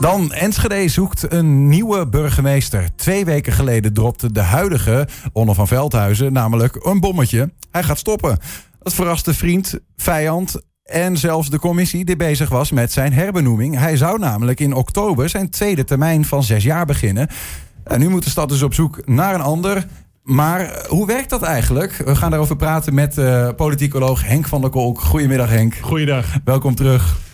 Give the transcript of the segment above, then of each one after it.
Dan Enschede zoekt een nieuwe burgemeester. Twee weken geleden dropte de huidige Onno van Veldhuizen namelijk een bommetje. Hij gaat stoppen. Dat verraste vriend, vijand en zelfs de commissie die bezig was met zijn herbenoeming. Hij zou namelijk in oktober zijn tweede termijn van zes jaar beginnen. En nu moet de stad dus op zoek naar een ander. Maar hoe werkt dat eigenlijk? We gaan daarover praten met uh, politicoloog Henk van der Kolk. Goedemiddag Henk. Goeiedag. Welkom terug.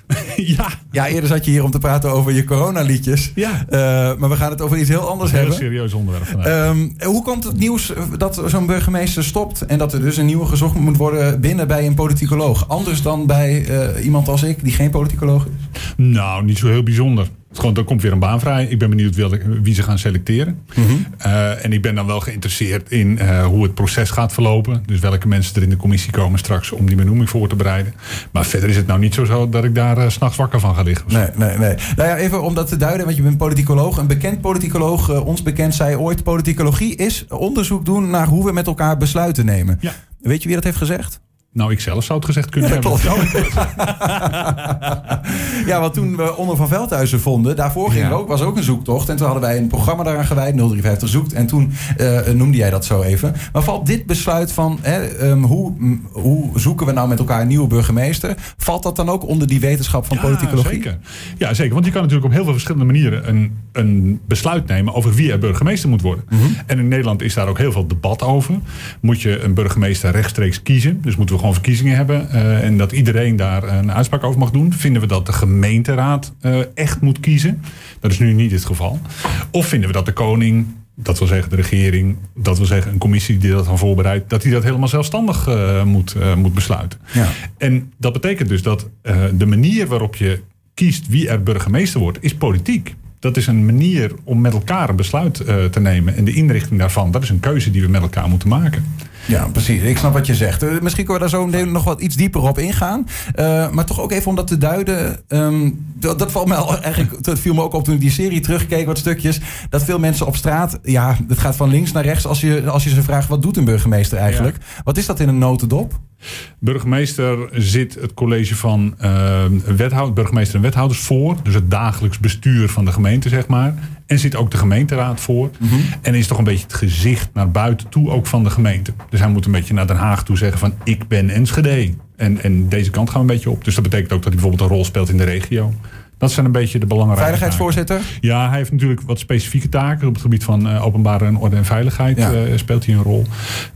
ja. Ja, eerder zat je hier om te praten over je coronaliedjes. Ja. Uh, maar we gaan het over iets heel anders een hebben. Heel serieus onderwerp vandaag. Um, hoe komt het nieuws dat zo'n burgemeester stopt... en dat er dus een nieuwe gezocht moet worden binnen bij een politicoloog? Anders dan bij uh, iemand als ik, die geen politicoloog is? Nou, niet zo heel bijzonder. Gewoon, er komt weer een baan vrij. Ik ben benieuwd wie ze gaan selecteren. Mm -hmm. uh, en ik ben dan wel geïnteresseerd in uh, hoe het proces gaat verlopen. Dus welke mensen er in de commissie komen straks om die benoeming voor te bereiden. Maar verder is het nou niet zo, zo dat ik daar uh, s'nachts wakker van ga liggen. Nee, nee, nee. Nou ja, even om dat te duiden, want je bent politicoloog. Een bekend politicoloog, ons bekend, zei ooit... politicologie is onderzoek doen naar hoe we met elkaar besluiten nemen. Ja. Weet je wie dat heeft gezegd? Nou, ik zelf zou het gezegd kunnen ja, hebben. Ja, want toen we onder Van Veldhuizen vonden, daarvoor ging Ja. ook, was ook een zoektocht. En toen hadden wij een programma daaraan gewijd, 053 zoekt. En toen uh, noemde jij dat zo even. Maar valt dit besluit van hè, um, hoe, m, hoe zoeken we nou met elkaar een nieuwe burgemeester, valt dat dan ook onder die wetenschap van Ja, politicologie? Zeker. Ja, zeker. Want je kan natuurlijk op heel veel verschillende manieren een, een besluit nemen over wie er burgemeester moet worden. Mhm. En in Nederland is daar ook heel veel debat over. Moet je een burgemeester rechtstreeks kiezen? Dus moeten we gewoon verkiezingen hebben uh, en dat iedereen daar een uitspraak over mag doen? Vinden we dat de gemeenteraad uh, echt moet kiezen? Dat is nu niet het geval. Of vinden we dat de koning dat wil zeggen de regering, dat wil zeggen een commissie die dat dan voorbereidt, dat die dat helemaal zelfstandig uh, moet, uh, moet besluiten. Ja. En dat betekent dus dat uh, de manier waarop je kiest wie er burgemeester wordt, is politiek. Dat is een manier om met elkaar een besluit te nemen. En de inrichting daarvan, dat is een keuze die we met elkaar moeten maken. Ja, precies. Ik snap wat je zegt. Uh, misschien kunnen we daar zo meteen nog wat iets dieper op ingaan. Uh, maar toch ook even om dat te duiden. Um, dat, dat, valt al, eigenlijk, dat viel me ook op toen ik die serie terugkeek, wat stukjes. Dat veel mensen op straat, ja, het gaat van links naar rechts. Als je, als je ze vraagt, wat doet een burgemeester eigenlijk? Ja. Wat is dat in een notendop? Burgemeester zit het college van uh, wethoud, burgemeester en wethouders voor. Dus het dagelijks bestuur van de gemeente, zeg maar. En zit ook de gemeenteraad voor. Mhm. Mm -hmm. En is toch een beetje het gezicht naar buiten toe ook van de gemeente. Dus hij moet een beetje naar Den Haag toe zeggen van ik ben Enschede. En, en deze kant gaan we een beetje op. Dus dat betekent ook dat hij bijvoorbeeld een rol speelt in de regio. Dat zijn een beetje de belangrijke Veiligheidsvoorzitter? Taken. Ja, hij heeft natuurlijk wat specifieke taken. Op het gebied van uh, openbare orde en veiligheid ja. uh, speelt hij een rol.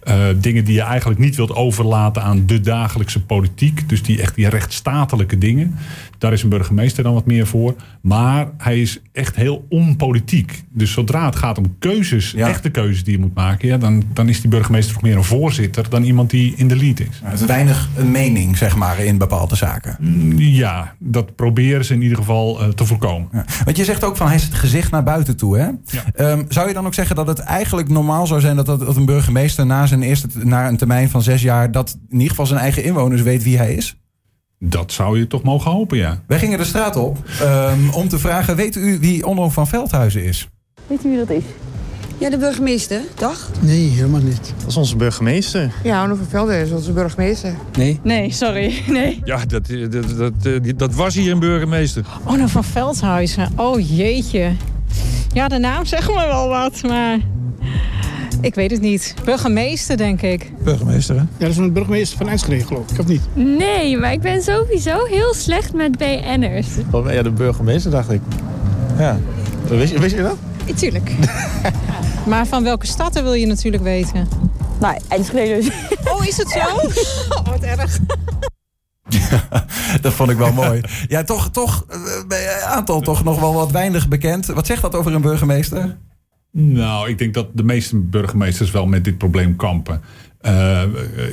Uh, dingen die je eigenlijk niet wilt overlaten aan de dagelijkse politiek. Dus die echt die rechtsstatelijke dingen. Daar is een burgemeester dan wat meer voor. Maar hij is echt heel onpolitiek. Dus zodra het gaat om keuzes, ja. echte keuzes die je moet maken... Ja, dan, dan is die burgemeester nog meer een voorzitter... dan iemand die in de lead is. Ja, het is weinig een mening, zeg maar, in bepaalde zaken. Ja, dat proberen ze in ieder geval uh, te voorkomen. Ja. Want je zegt ook van, hij is het gezicht naar buiten toe, hè? Um, zou je dan ook zeggen dat het eigenlijk normaal zou zijn... dat, dat een burgemeester na zijn eerste na een termijn van zes jaar... dat in ieder geval zijn eigen inwoners weet wie hij is? Dat zou je toch mogen hopen, ja. Wij gingen de straat op um, om te vragen... weet u wie Onno van Veldhuizen is? Weet u wie dat is? Ja, de burgemeester, dag? Nee, helemaal niet. Dat is onze burgemeester. Ja, Onno van Veldhuizen is onze burgemeester. Nee. Nee, sorry. Nee. Ja, dat, dat, dat, dat was hier een burgemeester. Onno van Veldhuizen. Oh jeetje. Ja, de naam zegt me wel wat, maar... Ik weet het niet. Burgemeester, denk ik. Burgemeester, hè? Ja, dat is een burgemeester van Enschede, geloof ik, of niet? Nee, maar ik ben sowieso heel slecht met BN'ers. Ja, de burgemeester, dacht ik. Ja. Wist je, wist je dat? Tuurlijk. maar van welke stad wil je natuurlijk weten? Nou, Enschede dus. Oh, is het zo? Oh, wat erg. Ja, dat vond ik wel mooi. Ja, toch, toch een aantal toch nog wel wat weinig bekend. Wat zegt dat over een burgemeester? Nou, ik denk dat de meeste burgemeesters wel met dit probleem kampen. Uh,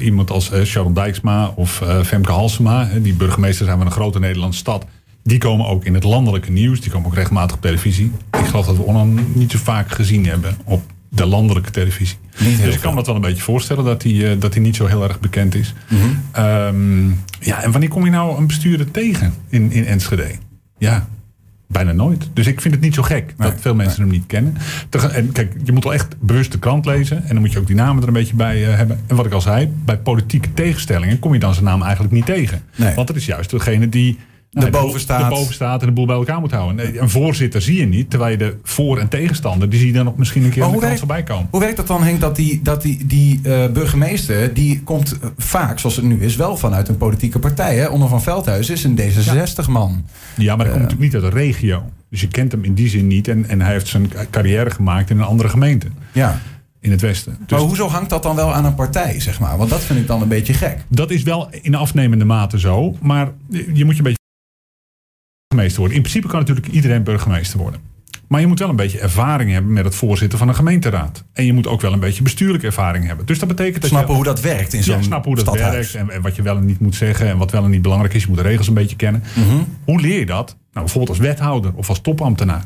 iemand als uh, Sharon Dijksma of Femke Halsema, die burgemeester zijn van een grote Nederlandse stad. Die komen ook in het landelijke nieuws. Die komen ook regelmatig op televisie. Ik geloof dat we Onno niet zo vaak gezien hebben op de landelijke televisie. Dus ik kan me dat wel een beetje voorstellen dat hij, dat hij niet zo heel erg bekend is. Mm -hmm. um, ja, en wanneer kom je nou een bestuurder tegen in, in Enschede? Ja, bijna nooit. Dus ik vind het niet zo gek nee, dat veel mensen nee. hem niet kennen. En kijk, je moet wel echt bewust de krant lezen. En dan moet je ook die namen er een beetje bij uh, hebben. En wat ik al zei, bij politieke tegenstellingen kom je dan zijn naam eigenlijk niet tegen. Nee. Want het is juist degene die Nou, erboven boel- staat. erboven staat en de boel bij elkaar moet houden. Nee, Een voorzitter zie je niet, terwijl je de voor- en tegenstander, die zie je dan nog misschien een keer aan de kant voorbij komen. Hoe werkt dat dan, Henk, dat die, dat die, die eh, burgemeester... die komt eh, vaak, zoals het nu is, wel vanuit een politieke partij. Hè? Onder van Veldhuizen is een D66-man. Ja, maar dat komt natuurlijk niet uit de regio. Dus je kent hem in die zin niet. En, en hij heeft zijn carrière gemaakt in een andere gemeente. Ja. In het westen. Dus Maar hoezo hangt dat dan wel aan een partij, zeg maar? Want dat vind ik dan een beetje gek. dat is wel in afnemende mate zo. Maar je moet je een beetje burgemeester worden. In principe kan natuurlijk iedereen burgemeester worden. Maar je moet wel een beetje ervaring hebben met het voorzitten van een gemeenteraad. En je moet ook wel een beetje bestuurlijke ervaring hebben. Dus dat betekent dat Snappen je... hoe dat werkt in zo'n ja, snap hoe dat stadhuis. werkt en, en wat je wel en niet moet zeggen en wat wel en niet belangrijk is. Je moet de regels een beetje kennen. Mhm. Hoe leer je dat? Nou, bijvoorbeeld als wethouder of als topambtenaar.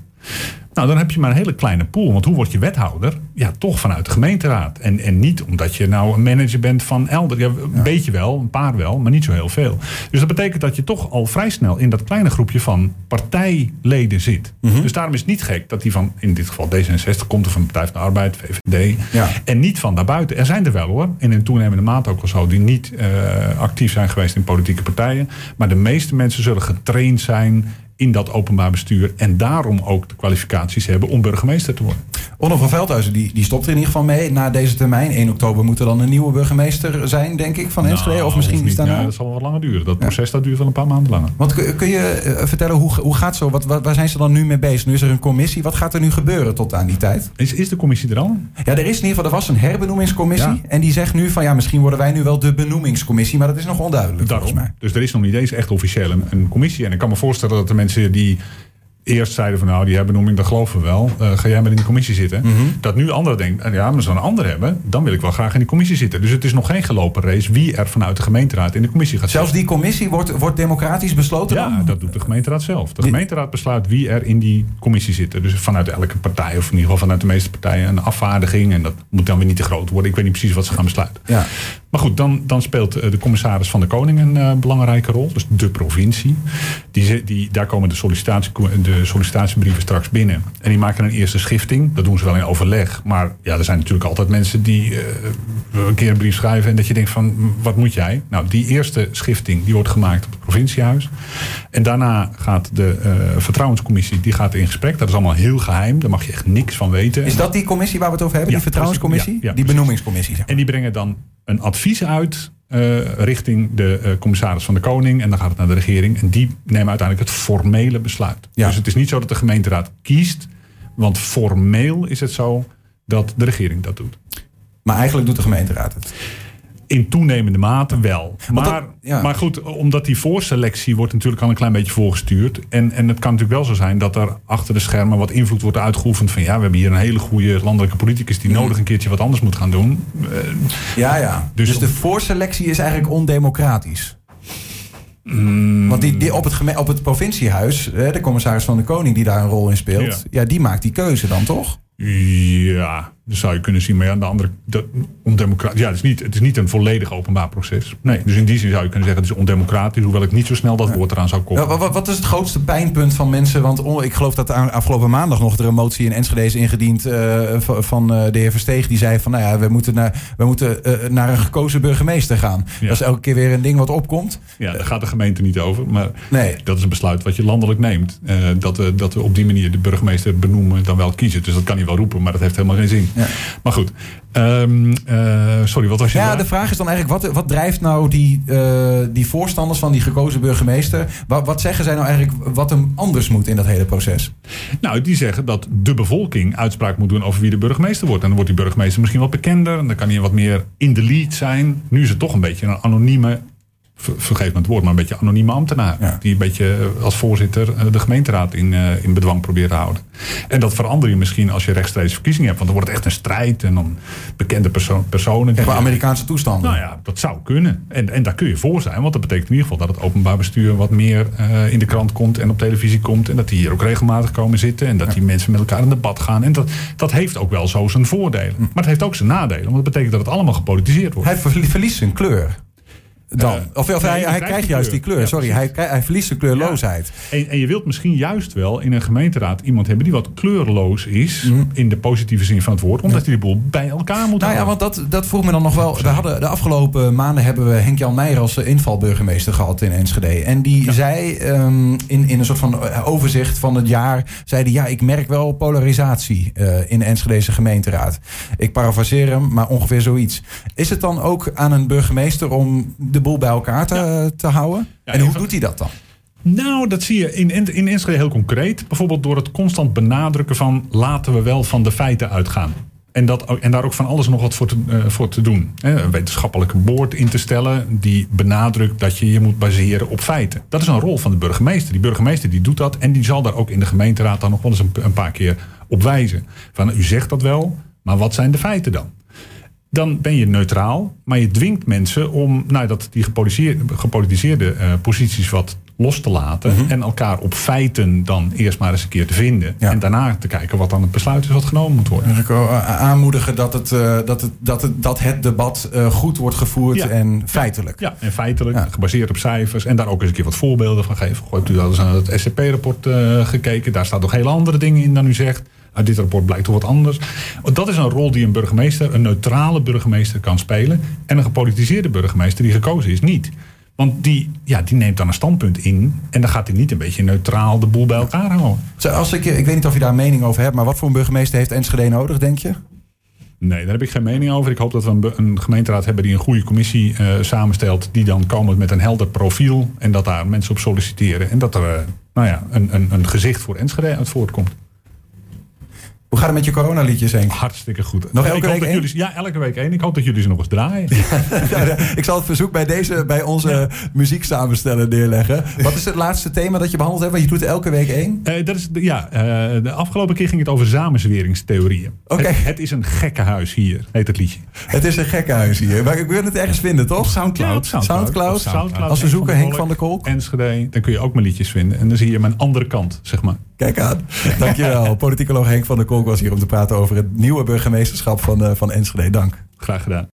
Nou, dan heb je maar een hele kleine pool. Want hoe word je wethouder? Ja, toch vanuit de gemeenteraad. En, en niet omdat je nou een manager bent van elder. Ja, een beetje wel, een paar wel, maar niet zo heel veel. Dus dat betekent dat je toch al vrij snel in dat kleine groepje van partijleden zit. Mhm. Dus daarom is het niet gek dat die van, in dit geval D66 komt of van Partij van de Arbeid, VVD. Ja. En niet van daarbuiten. Er zijn er wel hoor. In toenemende mate ook wel zo. Die niet eh, actief zijn geweest in politieke partijen. Maar de meeste mensen zullen getraind zijn in dat openbaar bestuur. En daarom ook de kwalificaties hebben om burgemeester te worden. Onno van Veldhuizen die, die stopt er in ieder geval mee na deze termijn. 1 oktober moet er dan een nieuwe burgemeester zijn, denk ik, van Enschede. Nou, of misschien niet. is daar Ja, dat zal wel wat langer duren. Dat proces dat duurt wel een paar maanden langer. Want kun, kun je eh, vertellen, hoe, hoe gaat zo? Wat, wat, waar zijn ze dan nu mee bezig? Nu is er een commissie. Wat gaat er nu gebeuren tot aan die tijd? Is, is de commissie er al? Ja, er is in ieder geval er was een herbenoemingscommissie. Ja. En die zegt nu van ja, misschien worden wij nu wel de benoemingscommissie. Maar dat is nog onduidelijk volgens Daarom. mij. Dus er is nog niet eens echt officieel een, een commissie. En ik kan me voorstellen dat de mensen die eerst zeiden van nou, die herbenoeming, dat geloven we wel. Eh, ga jij maar in die commissie zitten. Mhm. Dat nu anderen denken, ja, maar als we een ander hebben, dan wil ik wel graag in die commissie zitten. Dus het is nog geen gelopen race wie er vanuit de gemeenteraad in de commissie gaat Zelfs zitten. die commissie wordt, wordt democratisch besloten Ja, dan? dat doet de gemeenteraad zelf. De gemeenteraad besluit wie er in die commissie zitten. Dus vanuit elke partij, of in ieder geval vanuit de meeste partijen, een afvaardiging. En dat moet dan weer niet te groot worden. Ik weet niet precies wat ze gaan besluiten. Ja. Maar goed, dan, dan speelt eh, de commissaris van de Koning een eh, belangrijke rol. Dus de provincie. Die, die, daar komen de, sollicitatie, de sollicitatiebrieven straks binnen. En die maken een eerste schifting. Dat doen ze wel in overleg. Maar ja, er zijn natuurlijk altijd mensen die eh, een keer een brief schrijven. En dat je denkt van, "M, wat moet jij? Nou, die eerste schifting die wordt gemaakt op het provinciehuis. En daarna gaat de eh, vertrouwenscommissie die gaat in gesprek. Dat is allemaal heel geheim. Daar mag je echt niks van weten. Is dat die commissie waar we het over hebben? Ja, die vertrouwenscommissie? Ja, ja, die benoemingscommissie. En die brengen dan een advies uit richting de eh, commissaris van de Koning. En dan gaat het naar de regering. En die nemen uiteindelijk het formele besluit. Ja. Dus het is niet zo dat de gemeenteraad kiest. Want formeel is het zo dat de regering dat doet. Maar eigenlijk doet de gemeenteraad het. In toenemende mate wel. Maar, dat- ja. maar goed, omdat die voorselectie wordt natuurlijk al een klein beetje voorgestuurd. En, en het kan natuurlijk wel zo zijn dat er achter de schermen wat invloed wordt uitgeoefend. Van ja, we hebben hier een hele goede landelijke politicus die nodig een keertje wat anders moet gaan doen. Eh, Ja, ja. Dus- Dus, de voorselectie is eigenlijk ondemocratisch. mm, Want die, die op, het op het provinciehuis, de commissaris van de Koning die daar een rol in speelt, ja. die maakt die keuze dan toch? Ja, dat zou je kunnen zien. Maar ja, aan de andere dat, ondemocratisch. Ja, het is, niet, het is niet een volledig openbaar proces. Nee, dus in die zin zou je kunnen zeggen het is ondemocratisch. Hoewel ik niet zo snel dat woord eraan zou Ja, koppelen. wat, wat is het grootste pijnpunt van mensen? Want ik geloof dat afgelopen maandag nog er een motie in Enschede is ingediend eh, van, eh, de heer Versteeg. Die zei van nou ja, we moeten naar, we moeten, eh, naar een gekozen burgemeester gaan. Ja. Dat is elke keer weer een ding wat opkomt. Ja, daar gaat de gemeente niet over. Maar Nee. dat is een besluit wat je landelijk neemt. Dat, we, dat we op die manier de burgemeester benoemen dan wel kiezen. Dus dat kan hij wel roepen, maar dat heeft helemaal geen zin. Ja. Maar goed. Ehm, eh, sorry, wat was je Ja, vraag? de vraag is dan eigenlijk, wat, wat drijft nou die, eh, die voorstanders van die gekozen burgemeester? Wat, wat zeggen zij nou eigenlijk wat hem anders moet in dat hele proces? Nou, die zeggen dat de bevolking uitspraak moet doen over wie de burgemeester wordt. En dan wordt die burgemeester misschien wat bekender. En dan kan hij wat meer in de lead zijn. Nu is het toch een beetje een anonieme, ver- vergeet me het woord, maar een beetje anonieme ambtenaar. Ja. Die een beetje eh, als voorzitter eh, de gemeenteraad in, eh, in bedwang probeert te houden. En dat verander je misschien als je rechtstreeks verkiezingen hebt. Want dan wordt het echt een strijd. En dan bekende perso- personen. Qua Amerikaanse toestanden. nou ja, dat zou kunnen. En, en daar kun je voor zijn. Want dat betekent in ieder geval dat het openbaar bestuur wat meer in de krant komt en op televisie komt. En dat die hier ook regelmatig komen zitten. En dat die mensen met elkaar in debat gaan. En dat, dat heeft ook wel zo zijn voordelen. Maar het heeft ook zijn nadelen. Want dat betekent dat het allemaal gepolitiseerd wordt. Hij ver- verliest zijn kleur. Dan. Eh, of of nee, hij, krijgt juist kleur. die kleur. Ja, Sorry, hij, hij verliest de kleurloosheid. En, en je wilt misschien juist wel in een gemeenteraad iemand hebben die wat kleurloos is. In de positieve zin van het woord. Omdat hij de boel bij elkaar moet Nou ja, houden. want dat, dat vroeg me dan nog wel. We hadden, de afgelopen maanden hebben we Henk-Jan Meijer als eh, invalburgemeester gehad in Enschede. En die zei ehm, in, in een soort van eh, overzicht van het jaar... zei hij, ja, ik merk wel polarisatie in de Enschedeze gemeenteraad. Ik parafraseer hem, maar ongeveer zoiets. Is het dan ook aan een burgemeester om de boel bij elkaar te, te houden? Ja, en hoe doet hij dat dan? Nou, dat zie je in, in, Enschede heel concreet. Bijvoorbeeld door het constant benadrukken van laten we wel van de feiten uitgaan. En, dat, en daar ook van alles nog wat voor te, eh, voor te doen. Een wetenschappelijke boord in te stellen die benadrukt dat je je moet baseren op feiten. Dat is een rol van de burgemeester. Die burgemeester die doet dat en die zal daar ook in de gemeenteraad dan nog wel eens een, een paar keer op wijzen. Van u zegt dat wel, maar wat zijn de feiten dan? Dan ben je neutraal, maar je dwingt mensen om nou, dat, die gepolitiseerde, gepolitiseerde eh, posities wat los te laten. En elkaar op feiten dan eerst maar eens een keer te vinden. Ja. En daarna te kijken wat dan het besluit is wat genomen moet worden. Dus ik wil eh, aanmoedigen dat het, eh, dat het, dat het, dat het debat eh, goed wordt gevoerd Ja. en feitelijk. Ja, en feitelijk, Ja. gebaseerd op cijfers. En daar ook eens een keer wat voorbeelden van geven. Goh, hebt u al eens aan het SCP-rapport gekeken? Daar staat nog hele andere dingen in dan u zegt. Uit dit rapport blijkt toch wat anders. Dat is een rol die een burgemeester, een neutrale burgemeester, kan spelen. En een gepolitiseerde burgemeester die gekozen is, niet. Want die, ja, die neemt dan een standpunt in. En dan gaat hij niet een beetje neutraal de boel bij elkaar houden. Zo, Als ik, ik weet niet of je daar een mening over hebt, maar wat voor een burgemeester heeft Enschede nodig, denk je? Nee, daar heb ik geen mening over. Ik hoop dat we een gemeenteraad hebben die een goede commissie eh, samenstelt. Die dan komen met een helder profiel. En dat daar mensen op solliciteren. En dat er eh, nou ja, een, een, een gezicht voor Enschede uit voortkomt. Hoe gaat het met je coronaliedjes, Henk? Hartstikke goed. Nog elke week jullie, Ja, elke week één. Ik hoop dat jullie ze nog eens draaien. Ja, ik zal het verzoek bij, deze, bij onze muzieksamensteller neerleggen. Wat is het laatste thema dat je behandeld hebt? Want je doet elke week één. Eh, dat is, de- ja, eh, de afgelopen keer ging het over samenzweringstheorieën. Oké. Het, het is een gekkenhuis hier, heet het liedje. Het is een gekkenhuis hier. Maar ik wil het ergens vinden, toch? Soundcloud. Soundcloud. Soundcloud. Als we zoeken Henk Henk van der Kolk. Enschede, dan kun je ook mijn liedjes vinden. En dan zie je mijn andere kant, zeg maar. Kijk aan. Dankjewel. Politicoloog Henk van der Kolk was hier om te praten over het nieuwe burgemeesterschap van, eh, van Enschede. Dank. Graag gedaan.